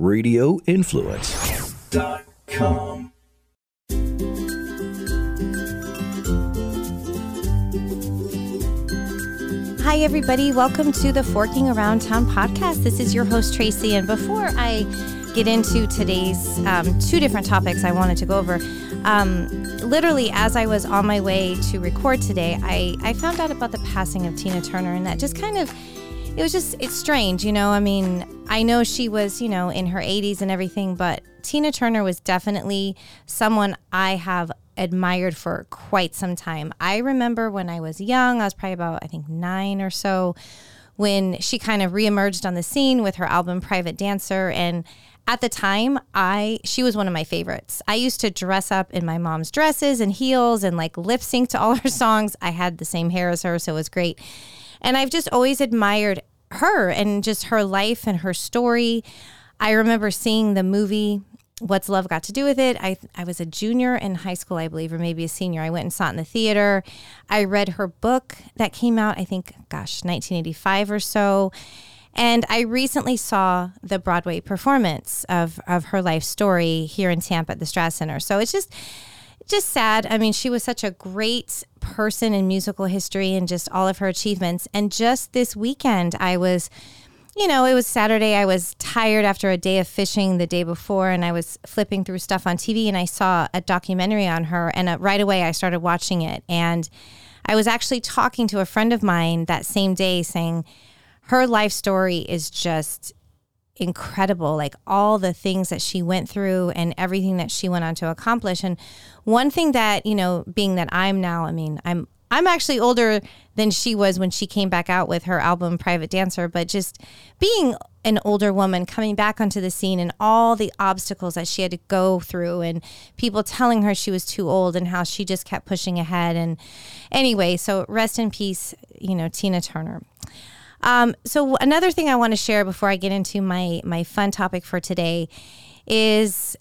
radioinfluence.com. Hi, everybody. Welcome to the Forking Around Town podcast. This is your host, Tracy. And before I get into today's um, two different topics I wanted to go over, um, literally, as I was on my way to record today, I, I found out about the passing of Tina Turner, and that just kind of it was just it's strange you know i mean i know she was you know in her 80s and everything but tina turner was definitely someone i have admired for quite some time. I remember when i was young i was probably about i think nine or so when she kind of reemerged on the scene with her album private dancer and at the time i she was one of my favorites. I used to dress up in my mom's dresses and heels and like lip sync to all her songs. I had the same hair as her so it was great. And i've just always admired her and just her life and her story. I remember seeing the movie what's love got to do with it? I i was a junior in high school i believe or maybe a senior. I went and saw it in the theater. I read her book that came out i think gosh 1985 or so. And I recently saw the Broadway performance of, of her life story here in Tampa at the Straz Center. So it's just just sad. I mean, she was such a great person in musical history and just all of her achievements. And just this weekend, I was, you know, it was Saturday. I was tired after a day of fishing the day before, and I was flipping through stuff on TV, and I saw a documentary on her. And uh, right away, I started watching it. And I was actually talking to a friend of mine that same day saying, her life story is just incredible like all the things that she went through and everything that she went on to accomplish. And one thing that you know being that i'm now i mean i'm i'm actually older than she was when she came back out with her album private dancer but just being an older woman coming back onto the scene and all the obstacles that she had to go through and people telling her she was too old and how she just kept pushing ahead. And anyway so rest in peace you know tina turner um, so another thing I want to share before I get into my my fun topic for today is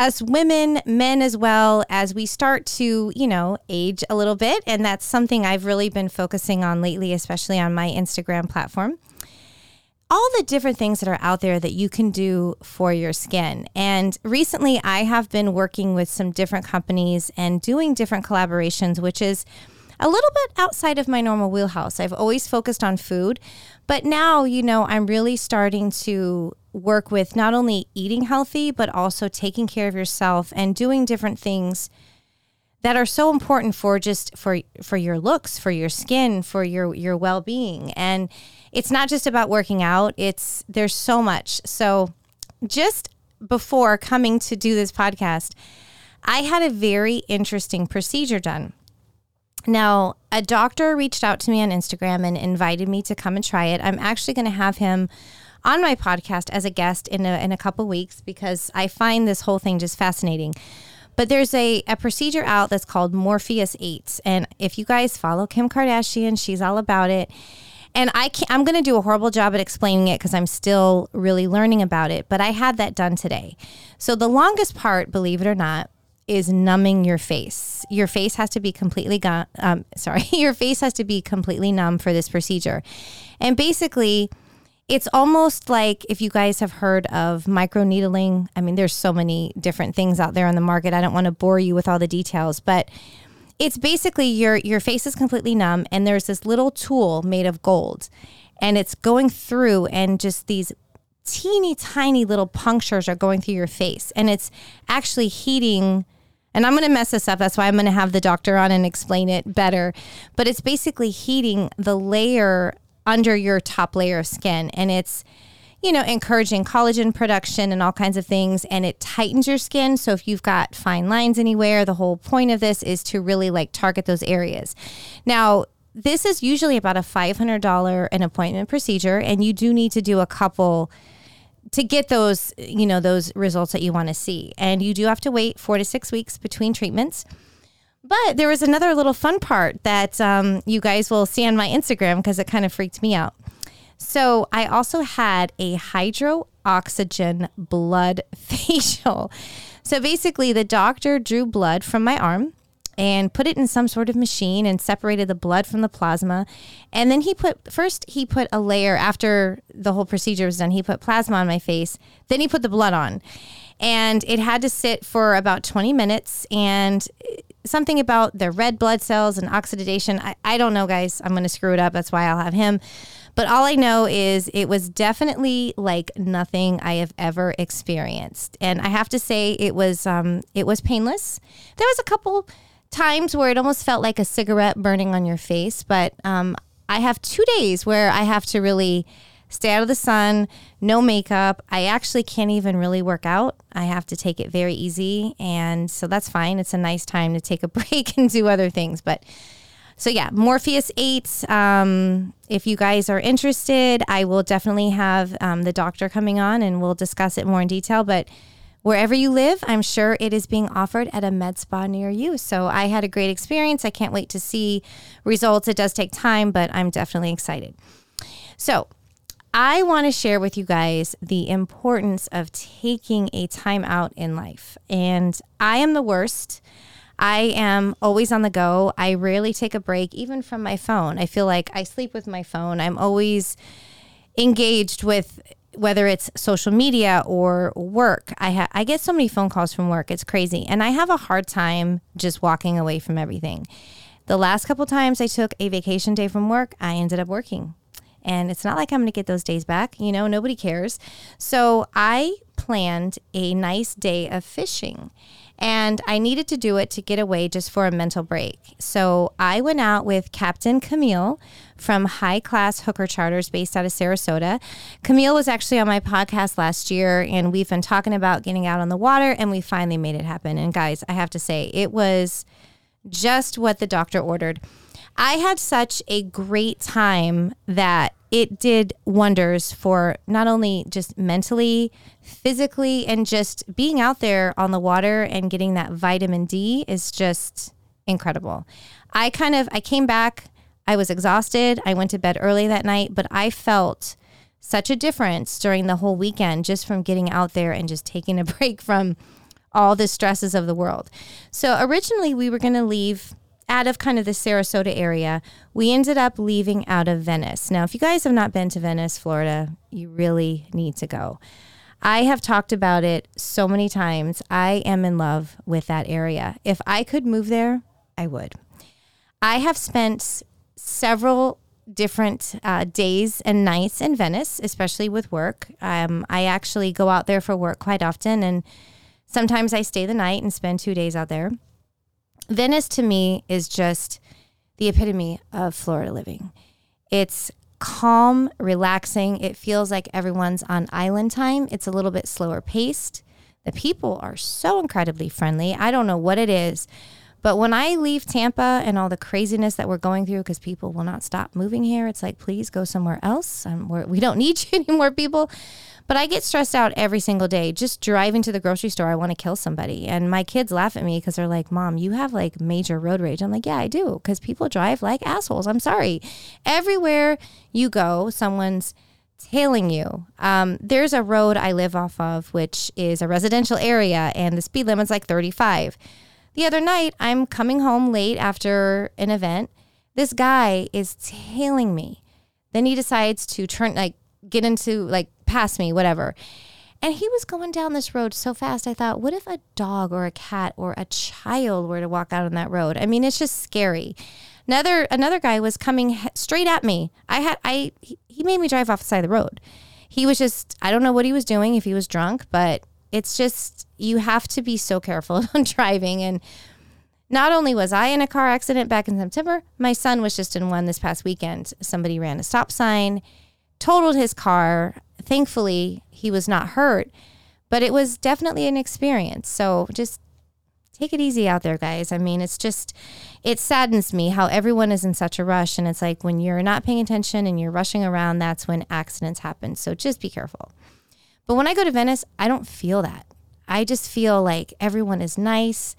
as women, men as well, as we start to, you know, age a little bit. And that's something I've really been focusing on lately, especially on my Instagram platform. All the different things that are out there that you can do for your skin. And recently, I have been working with some different companies and doing different collaborations, which is a little bit outside of my normal wheelhouse. I've always focused on food, but now, you know, I'm really starting to work with not only eating healthy, but also taking care of yourself and doing different things that are so important for just for for your looks, for your skin, for your your well-being. And it's not just about working out, it's there's so much. So just before coming to do this podcast, I had a very interesting procedure done. Now, a doctor reached out to me on Instagram and invited me to come and try it. I'm actually going to have him on my podcast as a guest in a, in a couple weeks because I find this whole thing just fascinating. But there's a, a procedure out that's called Morpheus 8. And if you guys follow Kim Kardashian, she's all about it. And I can't, I'm going to do a horrible job at explaining it because I'm still really learning about it. But I had that done today. So the longest part, believe it or not, is numbing your face. Your face has to be completely gone. Um, sorry, your face has to be completely numb for this procedure. And basically, it's almost like if you guys have heard of microneedling. I mean, there's so many different things out there on the market. I don't want to bore you with all the details, but it's basically your your face is completely numb, and there's this little tool made of gold, and it's going through and just these teeny tiny little punctures are going through your face, and it's actually heating and I'm going to mess this up. That's why I'm going to have the doctor on and explain it better. But it's basically heating the layer under your top layer of skin. And it's, you know, encouraging collagen production and all kinds of things. And it tightens your skin. So if you've got fine lines anywhere, the whole point of this is to really like target those areas. Now, this is usually about a $500 an appointment procedure. And you do need to do a couple to get those, you know, those results that you want to see. And you do have to wait four to six weeks between treatments. But there was another little fun part that um, you guys will see on my Instagram because it kind of freaked me out. So I also had a hydro oxygen blood facial. So basically, the doctor drew blood from my arm and put it in some sort of machine and separated the blood from the plasma. And then he put, first, he put a layer after the whole procedure was done, he put plasma on my face. Then he put the blood on. And it had to sit for about 20 minutes. And something about the red blood cells and oxidation. I, I don't know, guys. I'm going to screw it up. That's why I'll have him. But all I know is it was definitely like nothing I have ever experienced. And I have to say it was um, it was painless. There was a couple times where it almost felt like a cigarette burning on your face, but um, I have two days where I have to really stay out of the sun, no makeup. I actually can't even really work out. I have to take it very easy. And so that's fine. It's a nice time to take a break and do other things. But so yeah, Morpheus 8. Um, if you guys are interested, I will definitely have um, the doctor coming on and we'll discuss it more in detail. But wherever you live, I'm sure it is being offered at a med spa near you. So I had a great experience. I can't wait to see results. It does take time, but I'm definitely excited. So I want to share with you guys the importance of taking a time out in life. And I am the worst. I am always on the go. I rarely take a break, even from my phone. I feel like I sleep with my phone. I'm always engaged with whether it's social media or work. I ha- I get so many phone calls from work. It's crazy. And I have a hard time just walking away from everything. The last couple times I took a vacation day from work, I ended up working. And it's not like I'm going to get those days back. You know, nobody cares. So I planned a nice day of fishing. And I needed to do it to get away just for a mental break. So I went out with Captain Camille from High Class Hooker Charters based out of Sarasota. Camille was actually on my podcast last year, and we've been talking about getting out on the water, and we finally made it happen. And guys, I have to say, it was just what the doctor ordered. I had such a great time that it did wonders for not only just mentally, physically, and just being out there on the water and getting that vitamin D is just incredible. I kind of I came back, I was exhausted. I went to bed early that night, but I felt such a difference during the whole weekend just from getting out there and just taking a break from all the stresses of the world. So originally we were going to leave out of kind of the Sarasota area, we ended up leaving out of Venice. Now, if you guys have not been to Venice, Florida, you really need to go. I have talked about it so many times. I am in love with that area. If I could move there, I would. I have spent several different uh, days and nights in Venice, especially with work. Um, I actually go out there for work quite often, and sometimes I stay the night and spend two days out there. Venice to me is just the epitome of Florida living. It's calm, relaxing. It feels like everyone's on island time. It's a little bit slower paced. The people are so incredibly friendly. I don't know what it is, but when I leave Tampa and all the craziness that we're going through, because people will not stop moving here, it's like, please go somewhere else. Um, we don't need you anymore, people. But I get stressed out every single day. Just driving to the grocery store, I want to kill somebody. And my kids laugh at me because they're like, Mom, you have like major road rage. I'm like, Yeah, I do. Because people drive like assholes. I'm sorry. Everywhere you go, someone's tailing you. Um, there's a road I live off of, which is a residential area, and the speed limit's like 35. The other night, I'm coming home late after an event. This guy is tailing me. Then he decides to turn, like, get into, like, pass me, whatever. And he was going down this road so fast. I thought, what if a dog or a cat or a child were to walk out on that road? I mean, it's just scary. Another another guy was coming straight at me. I had I he made me drive off the side of the road. He was just I don't know what he was doing if he was drunk, but it's just you have to be so careful on driving and not only was I in a car accident back in September, my son was just in one this past weekend. Somebody ran a stop sign, totaled his car thankfully, he was not hurt, but it was definitely an experience. So just take it easy out there, guys. I mean, it's just, it saddens me how everyone is in such a rush. And it's like when you're not paying attention and you're rushing around, that's when accidents happen. So just be careful. But when I go to Venice, I don't feel that. I just feel like everyone is nice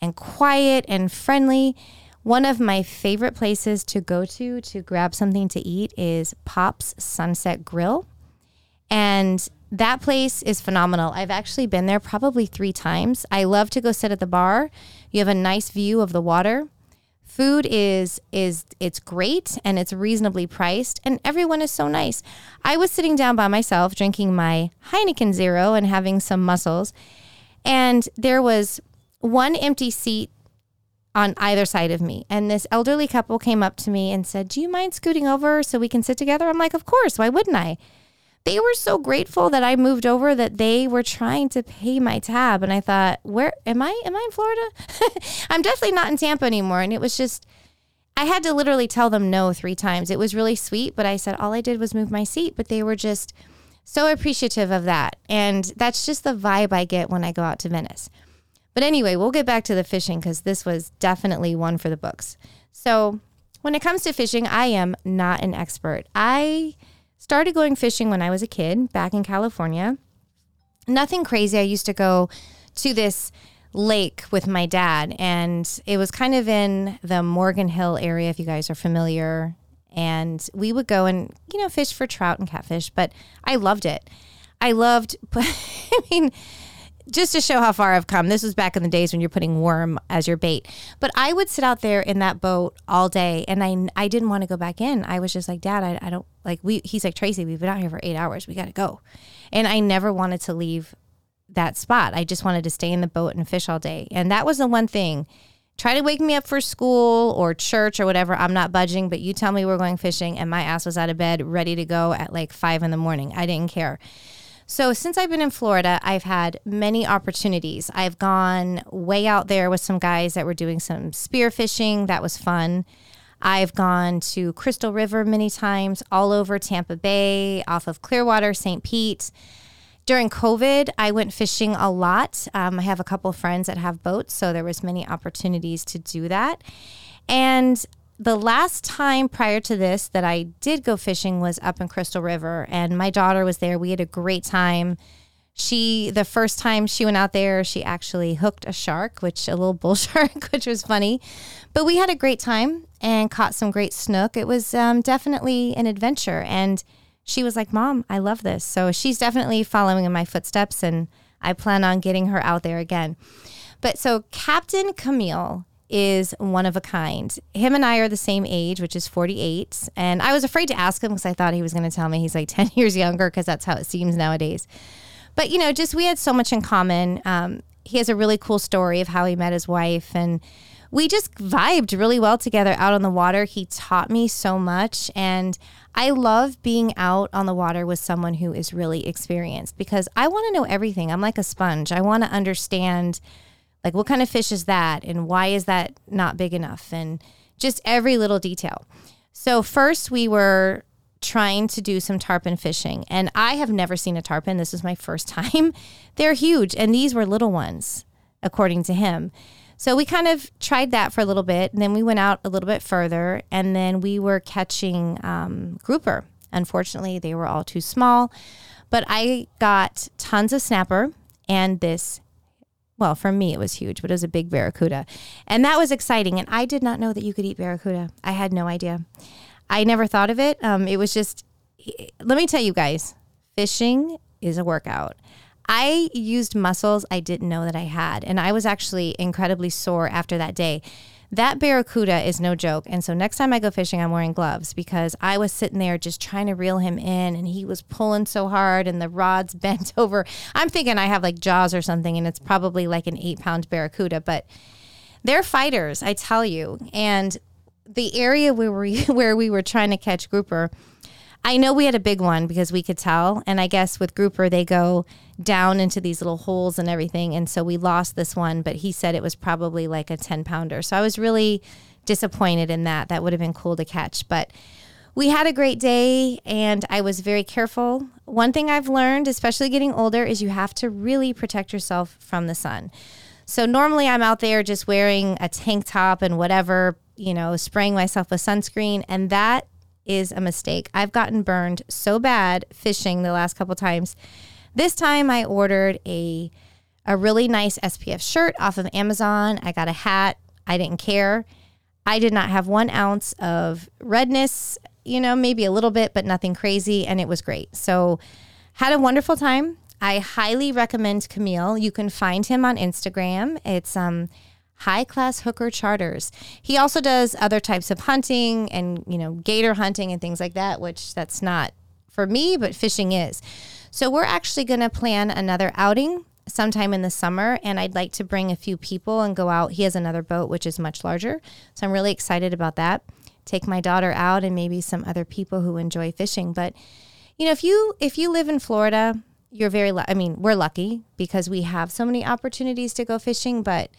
and quiet and friendly. One of my favorite places to go to to grab something to eat is Pop's Sunset Grill. And that place is phenomenal. I've actually been there probably three times. I love to go sit at the bar. You have a nice view of the water. Food is is it's great and it's reasonably priced and everyone is so nice. I was sitting down by myself drinking my Heineken Zero and having some mussels and there was one empty seat on either side of me. And this elderly couple came up to me and said, "Do you mind scooting over so we can sit together?" I'm like, "Of course, why wouldn't I?" They were so grateful that I moved over that they were trying to pay my tab. And I thought, where am I? Am I in Florida? I'm definitely not in Tampa anymore. And it was just, I had to literally tell them no three times. It was really sweet, but I said all I did was move my seat, but they were just so appreciative of that. And that's just the vibe I get when I go out to Venice. But anyway, we'll get back to the fishing because this was definitely one for the books. So, when it comes to fishing, I am not an expert. I Started going fishing when I was a kid back in California. Nothing crazy. I used to go to this lake with my dad, and it was kind of in the Morgan Hill area, if you guys are familiar. And we would go and, you know, fish for trout and catfish, but I loved it. I loved, I mean, just to show how far I've come, this was back in the days when you're putting worm as your bait. But I would sit out there in that boat all day, and I I didn't want to go back in. I was just like, Dad, I, I don't like we. He's like Tracy, we've been out here for eight hours. We got to go, and I never wanted to leave that spot. I just wanted to stay in the boat and fish all day, and that was the one thing. Try to wake me up for school or church or whatever. I'm not budging, but you tell me we're going fishing, and my ass was out of bed, ready to go at like five in the morning. I didn't care. So, since I've been in Florida, I've had many opportunities. I've gone way out there with some guys that were doing some spear fishing. That was fun. I've gone to Crystal River many times, all over Tampa Bay, off of Clearwater, St. Pete. During COVID, I went fishing a lot. Um, I have a couple friends that have boats, so there was many opportunities to do that. And the last time prior to this that I did go fishing was up in Crystal River, and my daughter was there. We had a great time. She, the first time she went out there, she actually hooked a shark, which a little bull shark, which was funny. But we had a great time and caught some great snook. It was um, definitely an adventure. And she was like, Mom, I love this. So she's definitely following in my footsteps, and I plan on getting her out there again. But so Captain Camille is one of a kind. Him and I are the same age, which is 48. And I was afraid to ask him because I thought he was going to tell me he's like 10 years younger because that's how it seems nowadays. But, you know, just we had so much in common. Um, he has a really cool story of how he met his wife and we just vibed really well together out on the water. He taught me so much and I love being out on the water with someone who is really experienced because I want to know everything. I'm like a sponge. I want to understand like, what kind of fish is that? And why is that not big enough? And just every little detail. So, first, we were trying to do some tarpon fishing. And I have never seen a tarpon. This is my first time. They're huge. And these were little ones, according to him. So we kind of tried that for a little bit. And then we went out a little bit further. And then we were catching um, grouper. Unfortunately, they were all too small. But I got tons of snapper and this well, for me, it was huge, but it was a big barracuda. And that was exciting. And I did not know that you could eat barracuda. I had no idea. I never thought of it. Um, it was just, let me tell you guys, fishing is a workout. I used muscles I didn't know that I had. And I was actually incredibly sore after that day. That barracuda is no joke. And so next time I go fishing, I'm wearing gloves because I was sitting there just trying to reel him in and he was pulling so hard and the rod's bent over. I'm thinking I have like jaws or something and it's probably like an eight pound barracuda, but they're fighters, I tell you. And the area where we where we were trying to catch grouper, I know we had a big one because we could tell. And I guess with grouper, they go down into these little holes and everything. And so we lost this one, but he said it was probably like a 10 pounder. So I was really disappointed in that. That would have been cool to catch. But we had a great day and I was very careful. One thing I've learned, especially getting older, is you have to really protect yourself from the sun. So normally I'm out there just wearing a tank top and whatever, you know, spraying myself with sunscreen. And that is a mistake. I've gotten burned so bad fishing the last couple times. This time I ordered a a really nice SPF shirt off of Amazon. I got a hat. I didn't care. I did not have one ounce of redness, you know, maybe a little bit, but nothing crazy. And it was great. So, Had a wonderful time. I highly recommend Camille. You can find him on Instagram. It's um, High Class Hooker Charters. He also does other types of hunting and, you know, gator hunting and things like that, which that's not for me, but fishing is. So we're actually going to plan another outing sometime in the summer and I'd like to bring a few people and go out. He has another boat which is much larger. So I'm really excited about that. Take my daughter out and maybe some other people who enjoy fishing. But you know, if you if you live in Florida, you're very I mean, we're lucky because we have so many opportunities to go fishing, but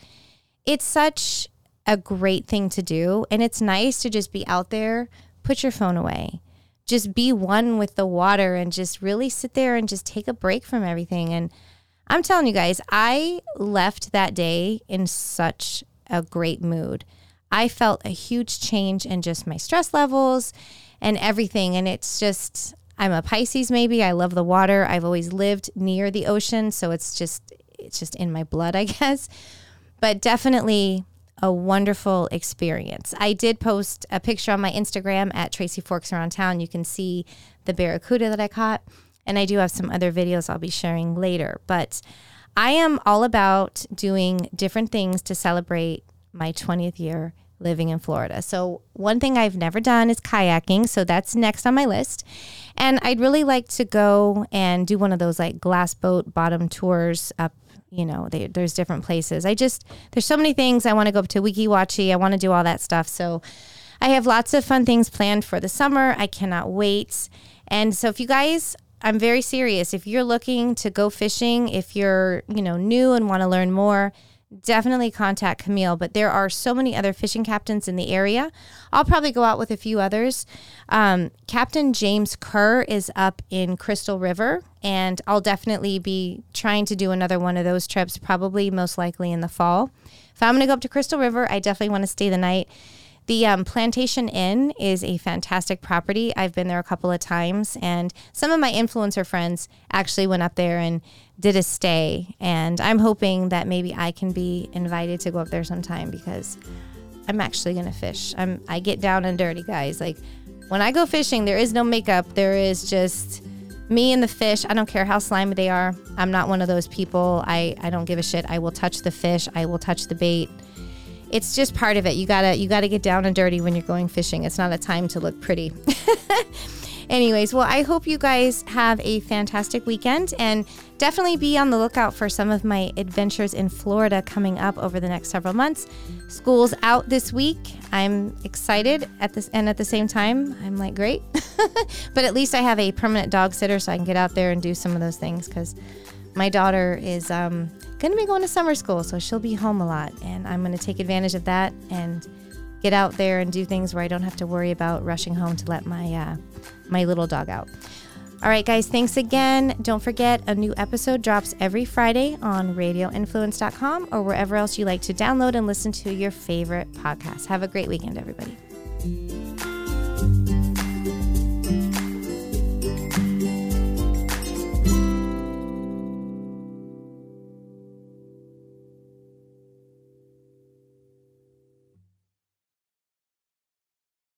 it's such a great thing to do and it's nice to just be out there, put your phone away. Just be one with the water and just really sit there and just take a break from everything and I'm telling you guys, I left that day in such a great mood. I felt a huge change in just my stress levels and everything. And it's just, I'm a Pisces maybe. I love the water. I've always lived near the ocean. So it's just, it's just in my blood, I guess. But definitely a wonderful experience. I did post a picture on my Instagram at Tracy Forks Around Town. You can see the barracuda that I caught. And I do have some other videos I'll be sharing later. But I am all about doing different things to celebrate my 20th year living in Florida. So, one thing I've never done is kayaking. So, that's next on my list. And I'd really like to go and do one of those like glass boat bottom tours up. You know, they, there's different places. I just, there's so many things. I want to go up to Weeki Wachee. I want to do all that stuff. So, I have lots of fun things planned for the summer. I cannot wait. And so, if you guys I'm very serious. If you're looking to go fishing, if you're, you know, new and want to learn more, definitely contact Camille. But there are so many other fishing captains in the area. I'll probably go out with a few others. Um, Captain James Kerr is up in Crystal River, and I'll definitely be trying to do another one of those trips, probably most likely in the fall. If I'm going to go up to Crystal River, I definitely want to stay the night the um, Plantation Inn is a fantastic property. I've been there a couple of times, and some of my influencer friends actually went up there and did a stay. And I'm hoping that maybe I can be invited to go up there sometime because I'm actually to fish. I'm I get down and dirty, guys. Like when I go fishing, there is no makeup. There is just me and the fish. I don't care how slimy they are. I'm not one of those people. I I don't give a shit. I will touch the fish. I will touch the bait it's just part of it. You gotta you gotta get down and dirty when you're going fishing. It's not a time to look pretty. Anyways, well, I hope you guys have a fantastic weekend and definitely be on the lookout for some of my adventures in Florida coming up over the next several months. School's out this week. I'm excited at this and at the same time, I'm like, great. but at least I have a permanent dog sitter so I can get out there and do some of those things because my daughter is um, going to be going to summer school, so she'll be home a lot. And I'm going to take advantage of that and get out there and do things where I don't have to worry about rushing home to let my uh, my little dog out. All right, guys, thanks again. Don't forget, a new episode drops every Friday on radioinfluence.com or wherever else you like to download and listen to your favorite podcast. Have a great weekend, everybody.